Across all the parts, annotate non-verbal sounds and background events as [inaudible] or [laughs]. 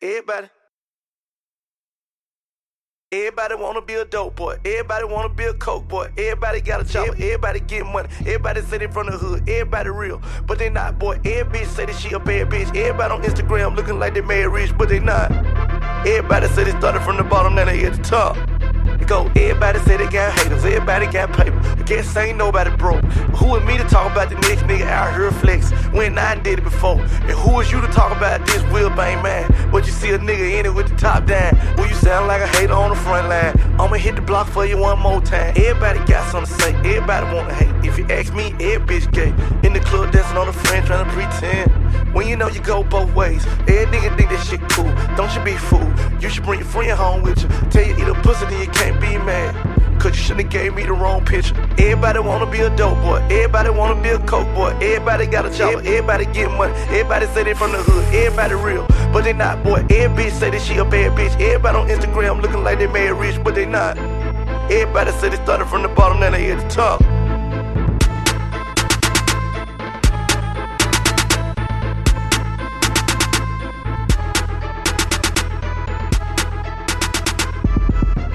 Everybody. Everybody wanna be a dope boy. Everybody wanna be a coke boy. Everybody got a chopper. Everybody get money. Everybody say they from the hood. Everybody real, but they not. Boy, every bitch say that she a bad bitch. Everybody on Instagram looking like they made rich, but they not. Everybody say they started from the bottom, now they at the top. Go, everybody say they got haters, everybody got paper. I guess ain't nobody broke. Who is me to talk about the next nigga out here flex when I did it before? And who is you to talk about this Will Bang man? But you see a nigga in it with the top down. Well, you sound like a hater on the front line. I'ma hit the block for you one more time. Everybody got something to say, everybody wanna hate. If you ask me, every bitch gay. In the club dancing on the friend trying to pretend. When you know you go both ways, every nigga think that shit cool. Don't you be fool. You should bring your friend home with you. Tell you gave me the wrong picture. Everybody wanna be a dope boy. Everybody wanna be a coke boy. Everybody got a job. Everybody get money. Everybody say they from the hood. Everybody real. But they not, boy. Every bitch say that she a bad bitch. Everybody on Instagram looking like they made rich, but they not. Everybody say they started from the bottom, now they at the top.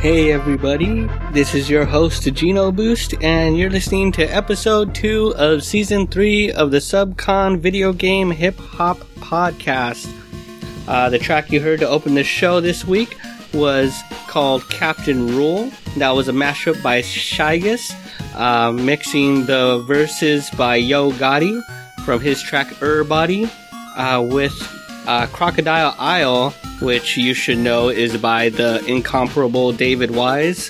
Hey everybody, this is your host Geno Boost, and you're listening to episode 2 of season 3 of the Subcon video game hip hop podcast. Uh, the track you heard to open the show this week was called Captain Rule. That was a mashup by Shygus, uh, mixing the verses by Yo Gotti from his track Ur Body uh, with uh, Crocodile Isle, which you should know is by the incomparable David Wise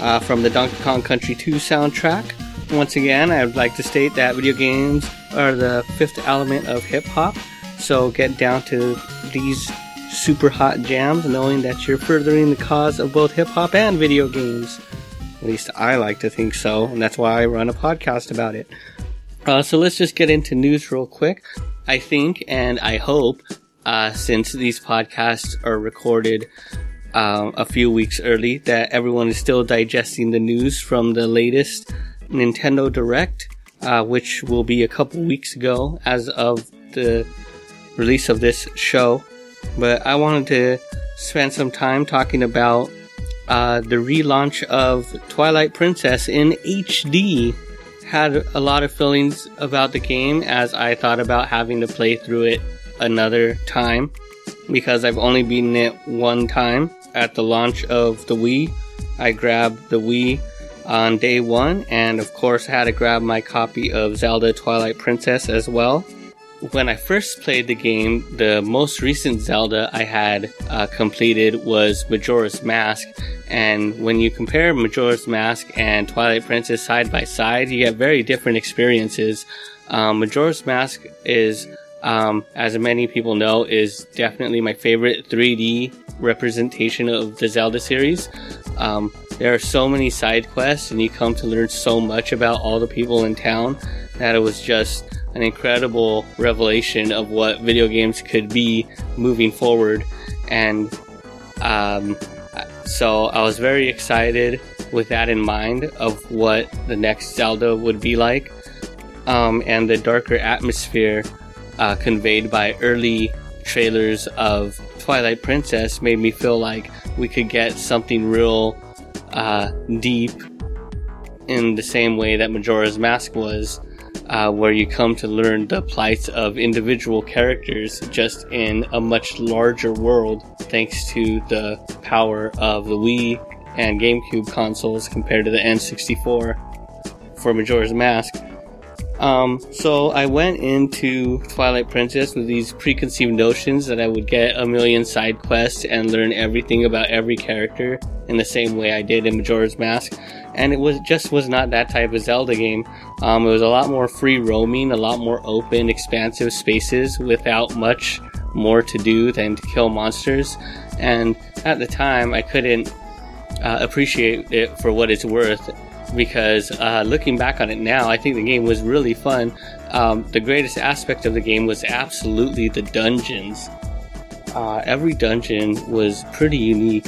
uh, from the Donkey Kong Country 2 soundtrack. Once again, I would like to state that video games are the fifth element of hip hop, so get down to these super hot jams knowing that you're furthering the cause of both hip hop and video games. At least I like to think so, and that's why I run a podcast about it. Uh, so let's just get into news real quick. I think and I hope uh, since these podcasts are recorded uh, a few weeks early, that everyone is still digesting the news from the latest Nintendo Direct, uh, which will be a couple weeks ago as of the release of this show. But I wanted to spend some time talking about uh, the relaunch of Twilight Princess in HD. Had a lot of feelings about the game as I thought about having to play through it another time because I've only beaten it one time at the launch of the Wii. I grabbed the Wii on day one, and of course, I had to grab my copy of Zelda Twilight Princess as well. When I first played the game, the most recent Zelda I had uh, completed was Majora's Mask, and when you compare Majora's Mask and Twilight Princess side by side, you get very different experiences. Um, Majora's Mask is um, as many people know, is definitely my favorite 3D representation of the Zelda series. Um, there are so many side quests, and you come to learn so much about all the people in town that it was just an incredible revelation of what video games could be moving forward. And um, so I was very excited with that in mind of what the next Zelda would be like. Um, and the darker atmosphere uh, conveyed by early trailers of Twilight Princess made me feel like we could get something real uh, deep in the same way that Majora's Mask was, uh, where you come to learn the plights of individual characters just in a much larger world thanks to the power of the Wii and GameCube consoles compared to the N64 for Majora's Mask. Um, so I went into Twilight Princess with these preconceived notions that I would get a million side quests and learn everything about every character in the same way I did in Majora's Mask. And it was just was not that type of Zelda game. Um, it was a lot more free roaming, a lot more open, expansive spaces without much more to do than to kill monsters. And at the time, I couldn't uh, appreciate it for what it's worth because uh, looking back on it now, I think the game was really fun. Um, the greatest aspect of the game was absolutely the dungeons. Uh, every dungeon was pretty unique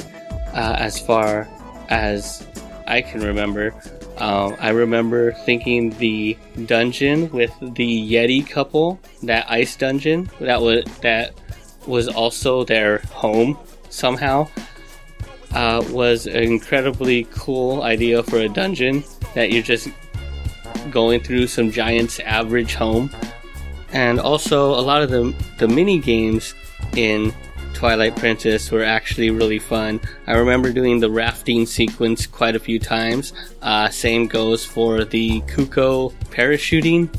uh, as far as I can remember. Um, I remember thinking the dungeon with the Yeti couple, that ice dungeon, that was that was also their home somehow uh, was an incredibly cool idea for a dungeon that you're just going through some giant's average home. And also, a lot of the, the mini games in Twilight Princess were actually really fun. I remember doing the rafting sequence quite a few times. Uh, same goes for the Cucco parachuting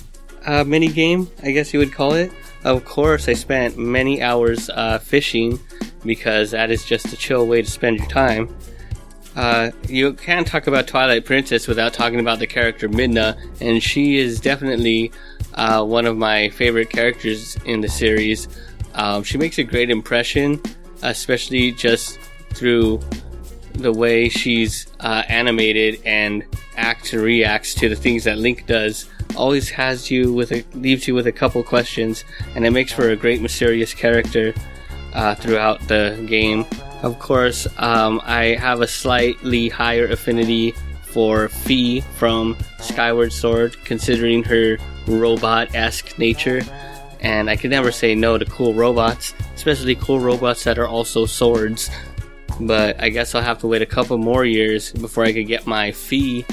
uh, mini game, I guess you would call it. Of course, I spent many hours uh, fishing because that is just a chill way to spend your time. Uh, you can't talk about Twilight Princess without talking about the character Midna, and she is definitely uh, one of my favorite characters in the series. Um, she makes a great impression, especially just through the way she's uh, animated and acts and reacts to the things that Link does. Always has you with a leaves you with a couple questions, and it makes for a great mysterious character uh, throughout the game. Of course, um, I have a slightly higher affinity for Fi from Skyward Sword, considering her robot esque nature. And I can never say no to cool robots, especially cool robots that are also swords. But I guess I'll have to wait a couple more years before I could get my Fi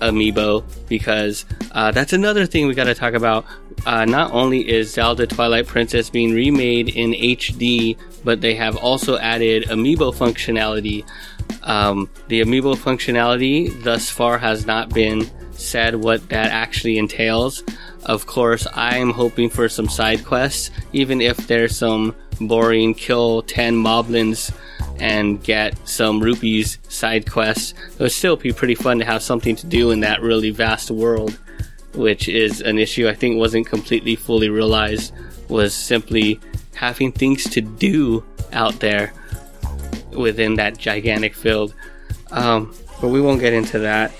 amiibo because uh, that's another thing we got to talk about. Uh, not only is Zelda Twilight Princess being remade in HD, but they have also added amiibo functionality. Um, the amiibo functionality thus far has not been said what that actually entails. Of course, I'm hoping for some side quests, even if there's some boring kill 10 moblins and get some rupees side quests. It would still be pretty fun to have something to do in that really vast world, which is an issue I think wasn't completely fully realized, was simply having things to do out there within that gigantic field. Um, but we won't get into that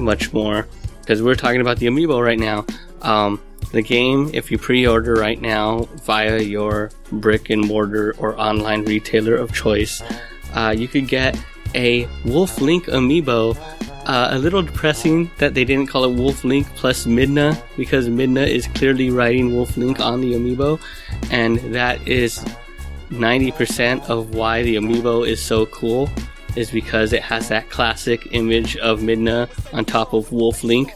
much more because we're talking about the amiibo right now. Um, the game, if you pre order right now via your brick and mortar or online retailer of choice, uh, you could get a Wolf Link amiibo. Uh, a little depressing that they didn't call it Wolf Link plus Midna because Midna is clearly writing Wolf Link on the amiibo, and that is 90% of why the amiibo is so cool is because it has that classic image of Midna on top of Wolf Link,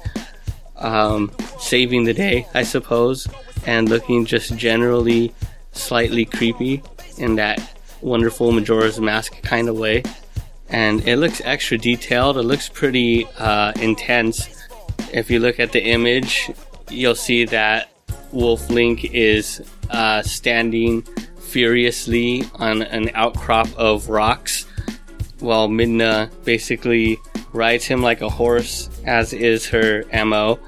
um, saving the day, I suppose, and looking just generally slightly creepy in that wonderful Majora's Mask kind of way. And it looks extra detailed. It looks pretty uh, intense. If you look at the image, you'll see that Wolf Link is uh, standing furiously on an outcrop of rocks, while Midna basically rides him like a horse, as is her MO.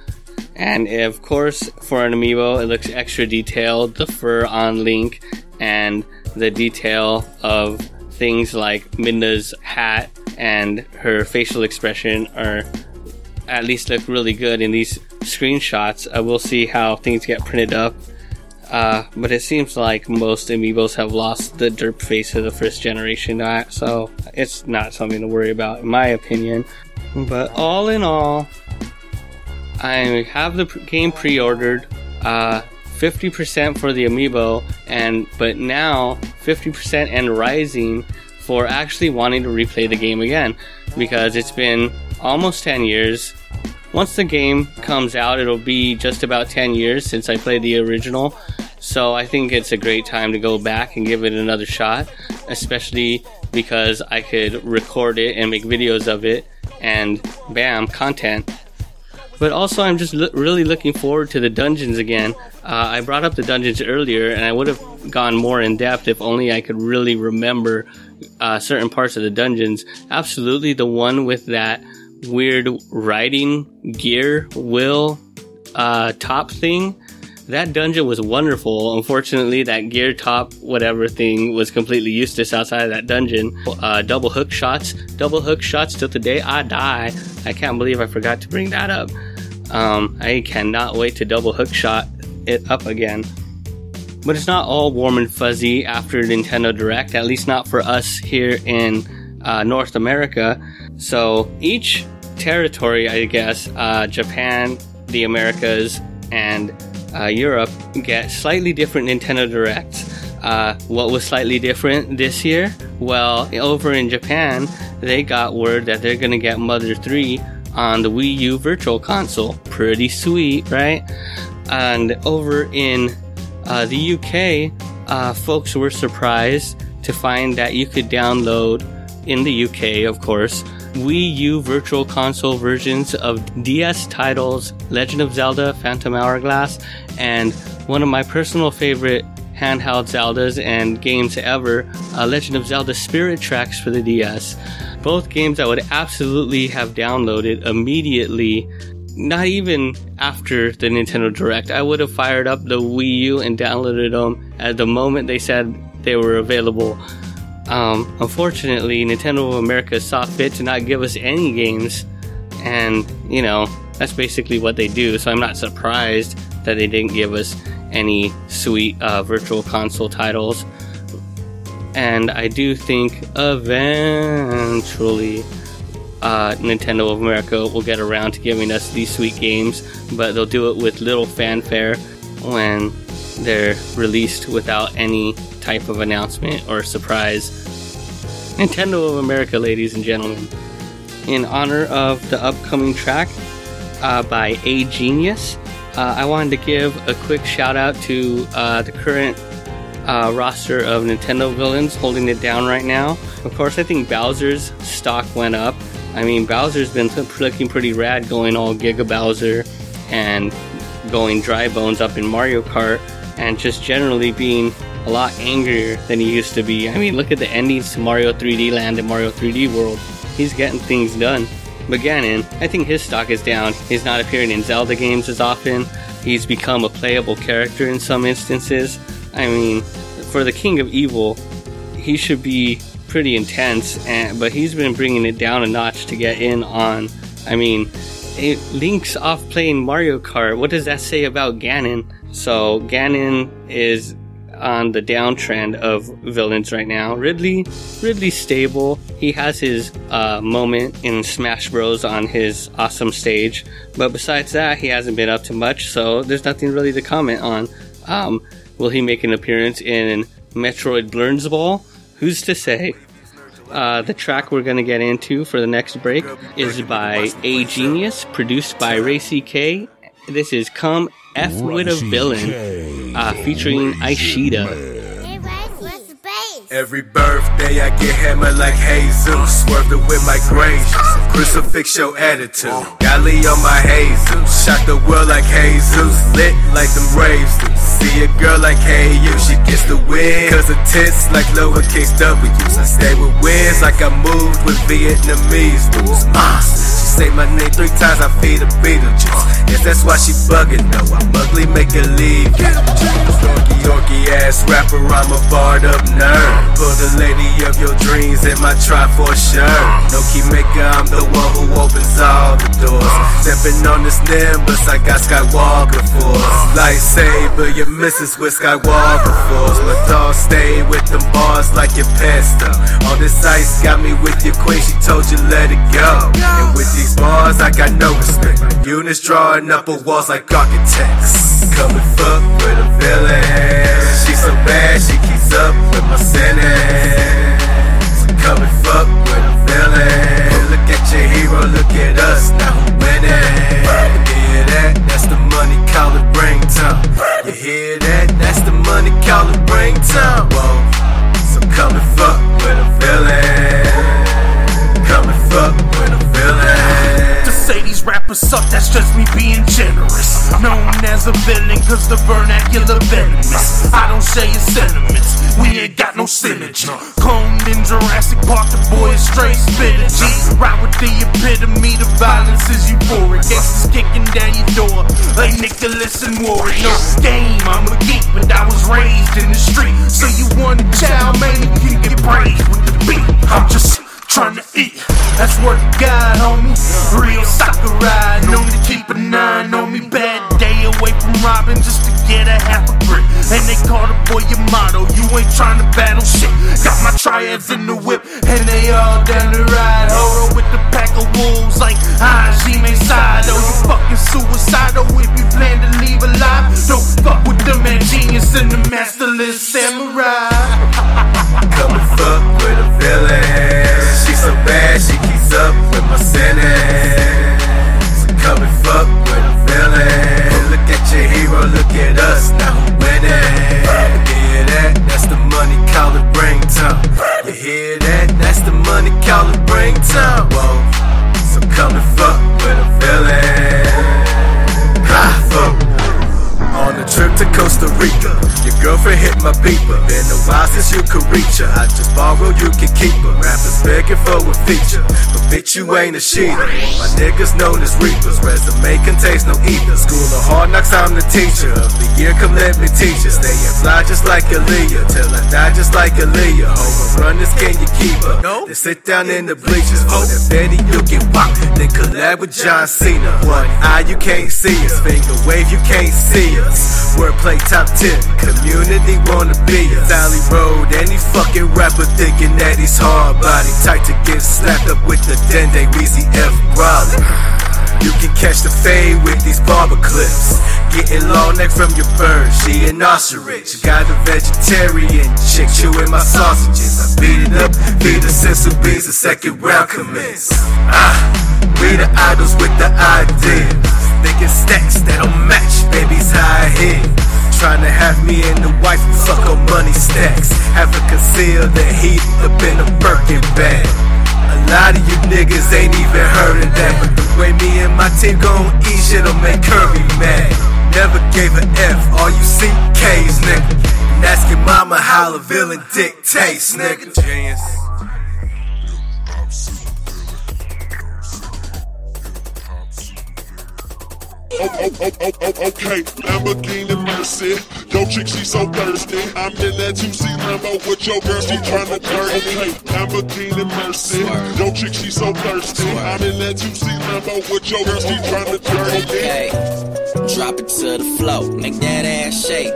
And of course, for an amiibo, it looks extra detailed. The fur on Link and the detail of things like Midna's hat and her facial expression are at least look really good in these screenshots. Uh, we'll see how things get printed up. Uh, but it seems like most amiibos have lost the derp face of the first generation, so it's not something to worry about, in my opinion. But all in all, I have the game pre-ordered. Uh, 50% for the amiibo, and but now 50% and rising for actually wanting to replay the game again because it's been almost 10 years. Once the game comes out, it'll be just about 10 years since I played the original. So I think it's a great time to go back and give it another shot, especially because I could record it and make videos of it and bam, content but also, I'm just lo- really looking forward to the dungeons again. Uh, I brought up the dungeons earlier, and I would have gone more in depth if only I could really remember uh, certain parts of the dungeons. Absolutely, the one with that weird riding gear wheel uh, top thing. That dungeon was wonderful. Unfortunately, that gear top whatever thing was completely useless outside of that dungeon. Uh, double hook shots, double hook shots till the day I die. I can't believe I forgot to bring that up. Um, I cannot wait to double hook shot it up again. But it's not all warm and fuzzy after Nintendo Direct, at least not for us here in uh, North America. So each territory, I guess, uh, Japan, the Americas, and uh, Europe get slightly different Nintendo Directs. Uh, what was slightly different this year? Well, over in Japan, they got word that they're gonna get Mother 3 on the Wii U Virtual Console. Pretty sweet, right? And over in uh, the UK, uh, folks were surprised to find that you could download, in the UK, of course, Wii U Virtual Console versions of DS titles Legend of Zelda Phantom Hourglass and one of my personal favorite handheld Zeldas and games ever, uh, Legend of Zelda Spirit Tracks for the DS. Both games I would absolutely have downloaded immediately, not even after the Nintendo Direct. I would have fired up the Wii U and downloaded them at the moment they said they were available. Um, unfortunately, Nintendo of America saw fit to not give us any games, and you know, that's basically what they do, so I'm not surprised that they didn't give us any sweet uh, virtual console titles. And I do think eventually uh, Nintendo of America will get around to giving us these sweet games, but they'll do it with little fanfare when they're released without any type of announcement or surprise. Nintendo of America, ladies and gentlemen, in honor of the upcoming track uh, by A Genius, uh, I wanted to give a quick shout out to uh, the current uh, roster of Nintendo villains holding it down right now. Of course, I think Bowser's stock went up. I mean, Bowser's been looking pretty rad going all Giga Bowser and going dry bones up in Mario Kart and just generally being a lot angrier than he used to be. I mean, look at the endings to Mario 3D Land and Mario 3D World. He's getting things done. But Ganon, I think his stock is down. He's not appearing in Zelda games as often. He's become a playable character in some instances. I mean, for the King of Evil, he should be pretty intense, and, but he's been bringing it down a notch to get in on. I mean, it, Link's off playing Mario Kart. What does that say about Ganon? So Ganon is on the downtrend of villains right now. Ridley, Ridley's stable. He has his uh, moment in Smash Bros. on his awesome stage, but besides that, he hasn't been up to much. So there's nothing really to comment on. Um, will he make an appearance in Metroid Blast Ball? Who's to say? Uh, the track we're going to get into for the next break is by A Genius, produced by Ray CK. This is Come F with a Villain, uh, featuring Ishida. Every birthday I get hammered like Jesus. Swerved it with my grace. Crucifix your attitude. Golly on my Jesus. Shot the world like Jesus. Lit like them raves. See a girl like you, she gets the win. Cause the tits like lowercase W's. I stay with wins like I moved with Vietnamese dudes. Moss. She say my name three times, I feed a Beetlejuice. Yes, that's why she bugging though. I'm ugly, make her leave. Yorkie, ass rapper, I'm a barred up nerd. Put the lady of your dreams in my try for sure. No key maker, I'm the one who opens all the doors. Stepping on this nimbus, I got Skywalker force. Lightsaber, your missus with Skywalker force. My dog stay with them bars like your pesto. All this ice got me with your queen, she told you let it go. And with these bars, I got no respect. Units drawing up a walls like architects. Come and fuck with a villain. She's so bad, she keeps up with my sentence. Come and fuck with a villain. Look at your hero, look at us, now who winning? You hear that? That's the money, call it bring time. You hear that? That's the money, call it bring time. Whoa. So come and fuck rappers suck, that's just me being generous. Known as a villain, cause the vernacular venomous. I don't share your sentiments, we ain't got no synergy. Cloned in Jurassic Park, the boy is straight spitter G. Ride with the epitome, the violence is euphoric. Gangsters kicking down your door, like Nicholas and Warwick. No game, I'm a geek, but I was raised in the street. So you want a child, man, you can get praised with the beat. I'm just trying to eat. That's what God, homie. Real Sakurai, known to keep a nine on me. Bad day away from robbing just to get a half a brick. And they call the boy your motto. You ain't trying to battle shit. Got my triads in the whip, and they all down the ride. Horror with the pack of wolves like Hajime Sado. You fucking suicidal if you plan to leave alive. Don't fuck with the man genius and the masterless samurai. [laughs] hundred caliber brain time. Whoa. So come to with my beeper. Been a while since you could reach her. I just borrow, you can keep her. Rappers begging for a feature, but bitch, you ain't a cheater. My niggas known as reapers. Resume contains no ether. School of hard knocks, I'm the teacher. Of the year, come let me teach you. Staying fly just like Aaliyah. Till I die just like Aaliyah. Home runners, can you keep her? No. Then sit down in the bleachers. Oh, that Betty, you get whopped. Then collab with John Cena. One eye, you can't see us. Finger wave, you can't see us. Wordplay top 10. Community wanna be. Valley Road, any fucking rapper thinking that he's hard body. Tight to get slapped up with the Dende Weezy F. Raleigh. You can catch the fade with these barber clips. Getting long neck from your bird, she an ostrich. Got a vegetarian chick chewing my sausages. I beat it up, feed her senzu beans, the second round commence. Ah, we the idols with the ideas. Thinking stacks that don't match, baby's me and the wife fuck on money stacks. Have her conceal the heat up in a Birkin bag. A lot of you niggas ain't even heard of that. But the way me and my team gon' eat shit'll make Kirby mad. Never gave a F, all you see K's, nigga. And ask your mama how a villain dictates, nigga. Genius. Oh, oh, oh, oh, oh, okay, Lamborghini Mercy. Yo, chick, she so thirsty. I'm in that 2C Lambo with your girl, she tryna dirt me. Lamborghini Mercy. Yo, chick, she so thirsty. I'm in that 2C Lambo with your girl, she tryna me. Okay. Drop it to the floor, make that ass shake.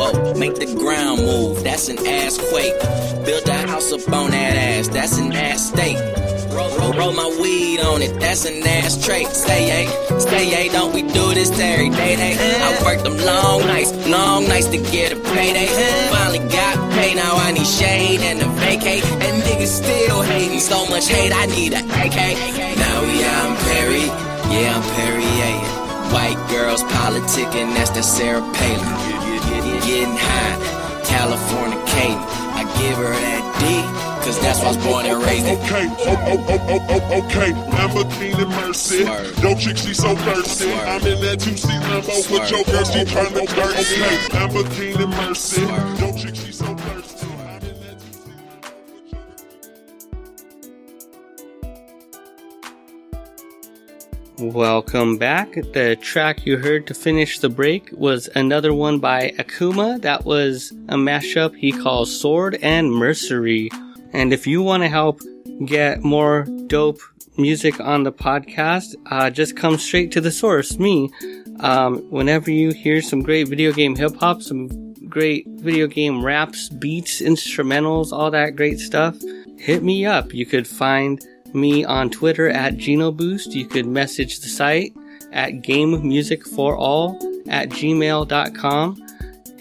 Oh, make the ground move, that's an ass quake. Build a house up on that ass, that's an ass state. Roll, roll, roll my weed on it, that's an ass trait. Stay a, stay a, don't we do this every day? Day. I worked them long nights, long nights to get a payday. Finally got paid, now I need shade and a vacate. And niggas still hating so much hate, I need a AK. Now we out in Perry, yeah, I'm Perrier. White girls politicking, that's the Sarah Palin. Getting high, California Kate. I give her that D, cause that's why I was born and raised in. Okay, oh, oh, oh, oh, oh, oh okay. Lamborghini Mercy. Yo, chick, she so thirsty. Swerve. I'm in that 2C Lambo with your girl, she tryna dirt me. Okay, Lamborghini Mercy. Yo, chick, she so thirsty. I'm in that 2C Lambo with your Welcome back. The track you heard to finish the break was another one by Akuma. That was a mashup he calls Sword and Mercery. And if you want to help get more dope music on the podcast, uh, just come straight to the source, me. Um, whenever you hear some great video game hip hop, some great video game raps, beats, instrumentals, all that great stuff, hit me up. You could find me on Twitter at GenoBoost. You could message the site at GameMusicForAll at gmail.com.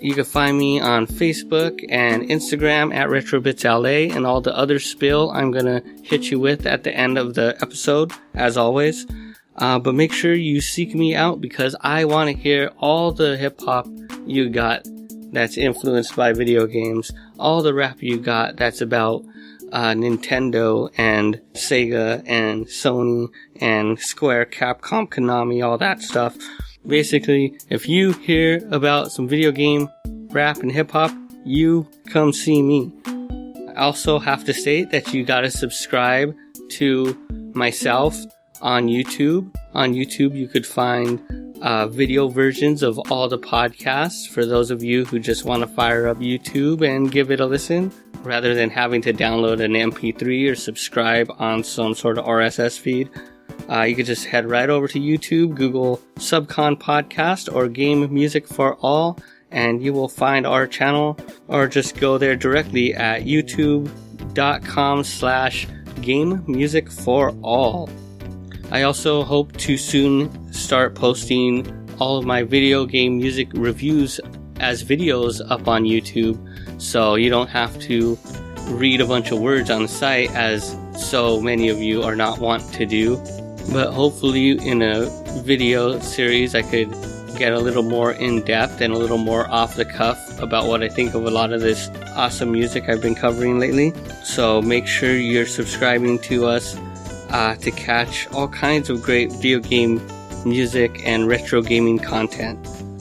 You can find me on Facebook and Instagram at RetroBitsLA and all the other spill I'm gonna hit you with at the end of the episode, as always. Uh, but make sure you seek me out because I want to hear all the hip hop you got that's influenced by video games, all the rap you got that's about uh, Nintendo and Sega and Sony and Square, Capcom, Konami, all that stuff. Basically, if you hear about some video game rap and hip hop, you come see me. I also have to state that you gotta subscribe to myself on YouTube. On YouTube, you could find uh, video versions of all the podcasts for those of you who just want to fire up YouTube and give it a listen rather than having to download an MP3 or subscribe on some sort of RSS feed. Uh, you could just head right over to YouTube, Google Subcon Podcast or Game Music for All, and you will find our channel, or just go there directly at youtube.com slash Game Music for All. I also hope to soon start posting all of my video game music reviews as videos up on YouTube so you don't have to read a bunch of words on the site as so many of you are not want to do. But hopefully in a video series I could get a little more in depth and a little more off the cuff about what I think of a lot of this awesome music I've been covering lately. So make sure you're subscribing to us uh, to catch all kinds of great video game music and retro gaming content.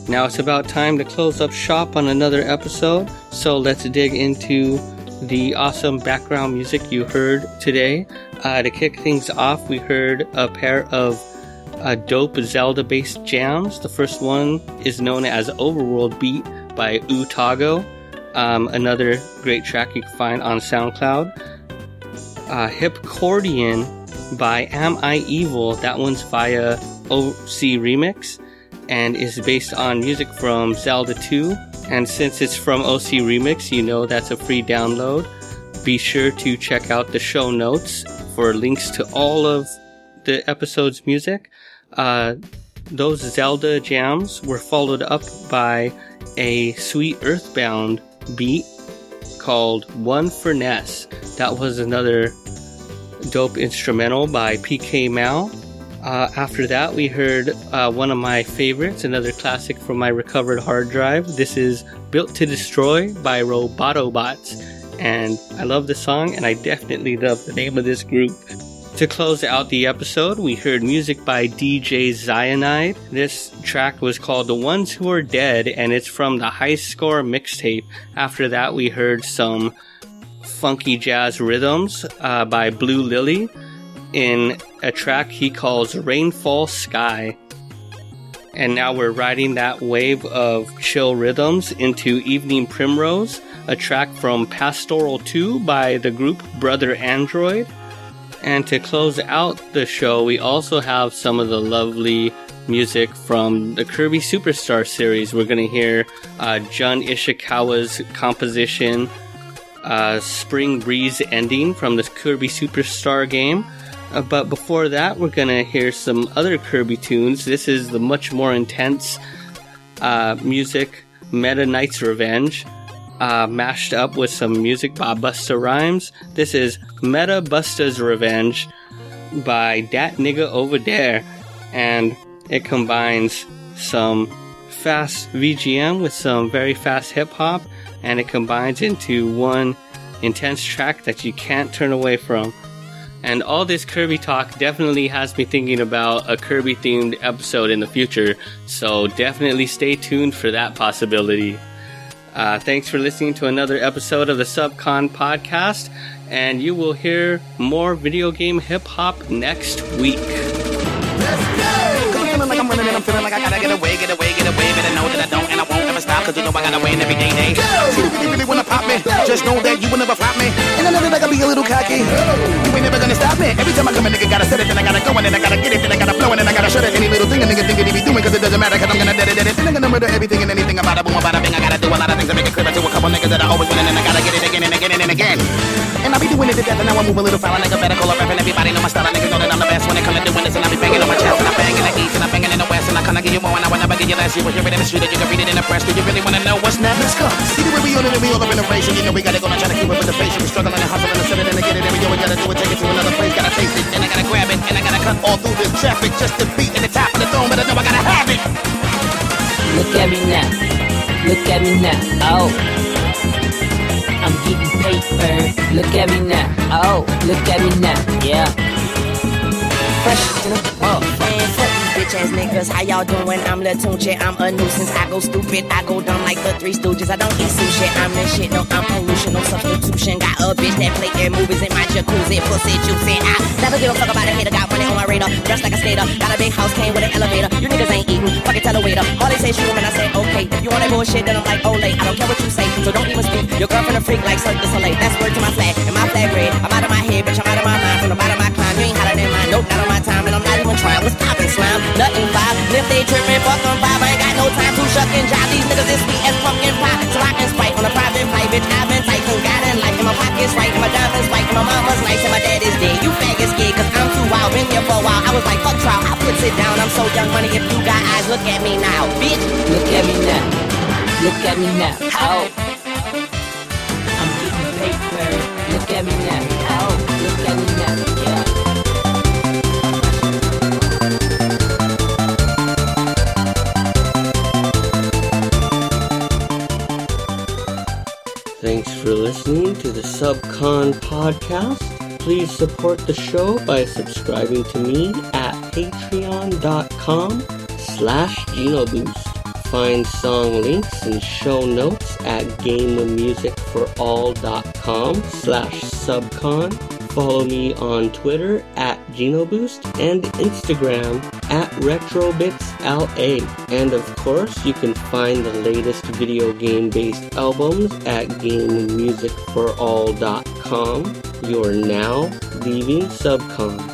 Now it's about time to close up shop on another episode, so let's dig into the awesome background music you heard today. Uh, to kick things off, we heard a pair of uh, dope Zelda based jams. The first one is known as Overworld Beat by Utago, um, another great track you can find on SoundCloud. Uh, Hipcordian by Am I Evil, that one's via OC Remix and is based on music from Zelda 2. And since it's from OC Remix, you know that's a free download. Be sure to check out the show notes for links to all of the episode's music. Uh, those Zelda jams were followed up by a sweet Earthbound beat called One for Ness. That was another dope instrumental by PK Mal. Uh, after that, we heard uh, one of my favorites, another classic from my recovered hard drive. This is Built to Destroy by Robotobots. And I love the song, and I definitely love the name of this group. To close out the episode, we heard music by DJ Cyanide. This track was called The Ones Who Are Dead, and it's from the High Score mixtape. After that, we heard some funky jazz rhythms uh, by Blue Lily in a track he calls Rainfall Sky. And now we're riding that wave of chill rhythms into Evening Primrose, a track from Pastoral 2 by the group Brother Android. And to close out the show, we also have some of the lovely music from the Kirby Superstar series. We're going to hear uh, Jun Ishikawa's composition, uh, Spring Breeze Ending from the Kirby Superstar game. Uh, but before that, we're gonna hear some other Kirby tunes. This is the much more intense uh, music, Meta Knight's Revenge, uh, mashed up with some music by Busta Rhymes. This is Meta Busta's Revenge by Dat Nigga Over There, and it combines some fast VGM with some very fast hip hop, and it combines into one intense track that you can't turn away from. And all this Kirby talk definitely has me thinking about a Kirby themed episode in the future, so definitely stay tuned for that possibility. Uh, thanks for listening to another episode of the Subcon podcast, and you will hear more video game hip hop next week. feeling like Stop, cause you know I gotta win every day, day. See, if you really wanna pop me, just know that you will never flop me. And I know that I gotta be a little cocky. You ain't never gonna stop me. Every time I come a nigga gotta set it, then I gotta go, and then I gotta get it, then I gotta flow, and then I gotta shut it. Any little thing a nigga think that he be doing, cause it doesn't matter, cause I'm gonna dead it, dead it. Then I'm gonna murder everything and anything about it, boom, about a bing. I gotta do a lot of things to make it clear to a couple niggas that I always winning, and I gotta get it again and again and again. And I be doing it to death, and now I move a little foul. Nigga better call up rapping. Everybody know my style. Niggas know that I'm the best when it comes to doing this. And I be banging on my chest, and I'm banging in the east, and I'm banging in the west, and I kinda give you more, and I will never give you less. You will hear it in the street, and you can read it in the press. Do you really wanna know what's next? Let's go. See the way we on it, and we all up in the race, and you know we gotta go and try to keep up with the face. And we struggling and hustling and set it and get it. Every day we gotta do it, take it to another place. Gotta taste it, and I gotta grab it, and I gotta cut all through this traffic just to be in the top of the throne. But I know I gotta have it. Look at me now. Look at me now. Oh. Getting paper. Look at me now. Oh, look at me now. Yeah. Fresh to the bitch ass niggas. How y'all doing? I'm Lil Tunechi. I'm a nuisance. I go stupid. I go dumb like the Three Stooges. I don't eat sushi. I'm the shit. No, I'm pollution. No substitution. Got a bitch that play air movies in my jacuzzi. Pussy juicy. I never give a fuck about a hater. Got money on my radar. Dressed like a skater. Got a big house. Came with an elevator. You niggas ain't eating. Fucking tell the waiter. All they say is and I say okay. If you want that bullshit, then I'm like, oh, late. I don't care what you say. So don't even speak. Your girlfriend a freak like Cirque du Soleil. That's word to my flag. And my flag red. I'm out of my head, bitch. I'm out of my mind. From the bottom my climb. You ain't hotter than mine. Nope, not on my time. And I'm not even trying. What's poppin', slime? Nothing five. If they trippin', fuck them five. I ain't got no time to shuck and jive. These niggas is sweet as pumpkin pie. So I can spike on a private flight, bitch. I've been typing. Got in life. And my pockets right. And my diamonds white. And my mama's nice. And my dad is dead. You faggots scared. Cause I'm too wild. Been here for a while. I was like, fuck trial. I put it down. I'm so young money. If you got eyes, look at me now, bitch. Look at me now. Look at me now. Oh. I'm getting paper. Look at me now. Listening to the Subcon podcast. Please support the show by subscribing to me at patreon.com slash genoboost. find song links and show notes at gamemusicforall.com slash subcon. Follow me on Twitter at GenoBoost and Instagram at RetrobitsLA. And of course, you can find the latest video game based albums at GameMusicForAll.com. You're now leaving Subcon.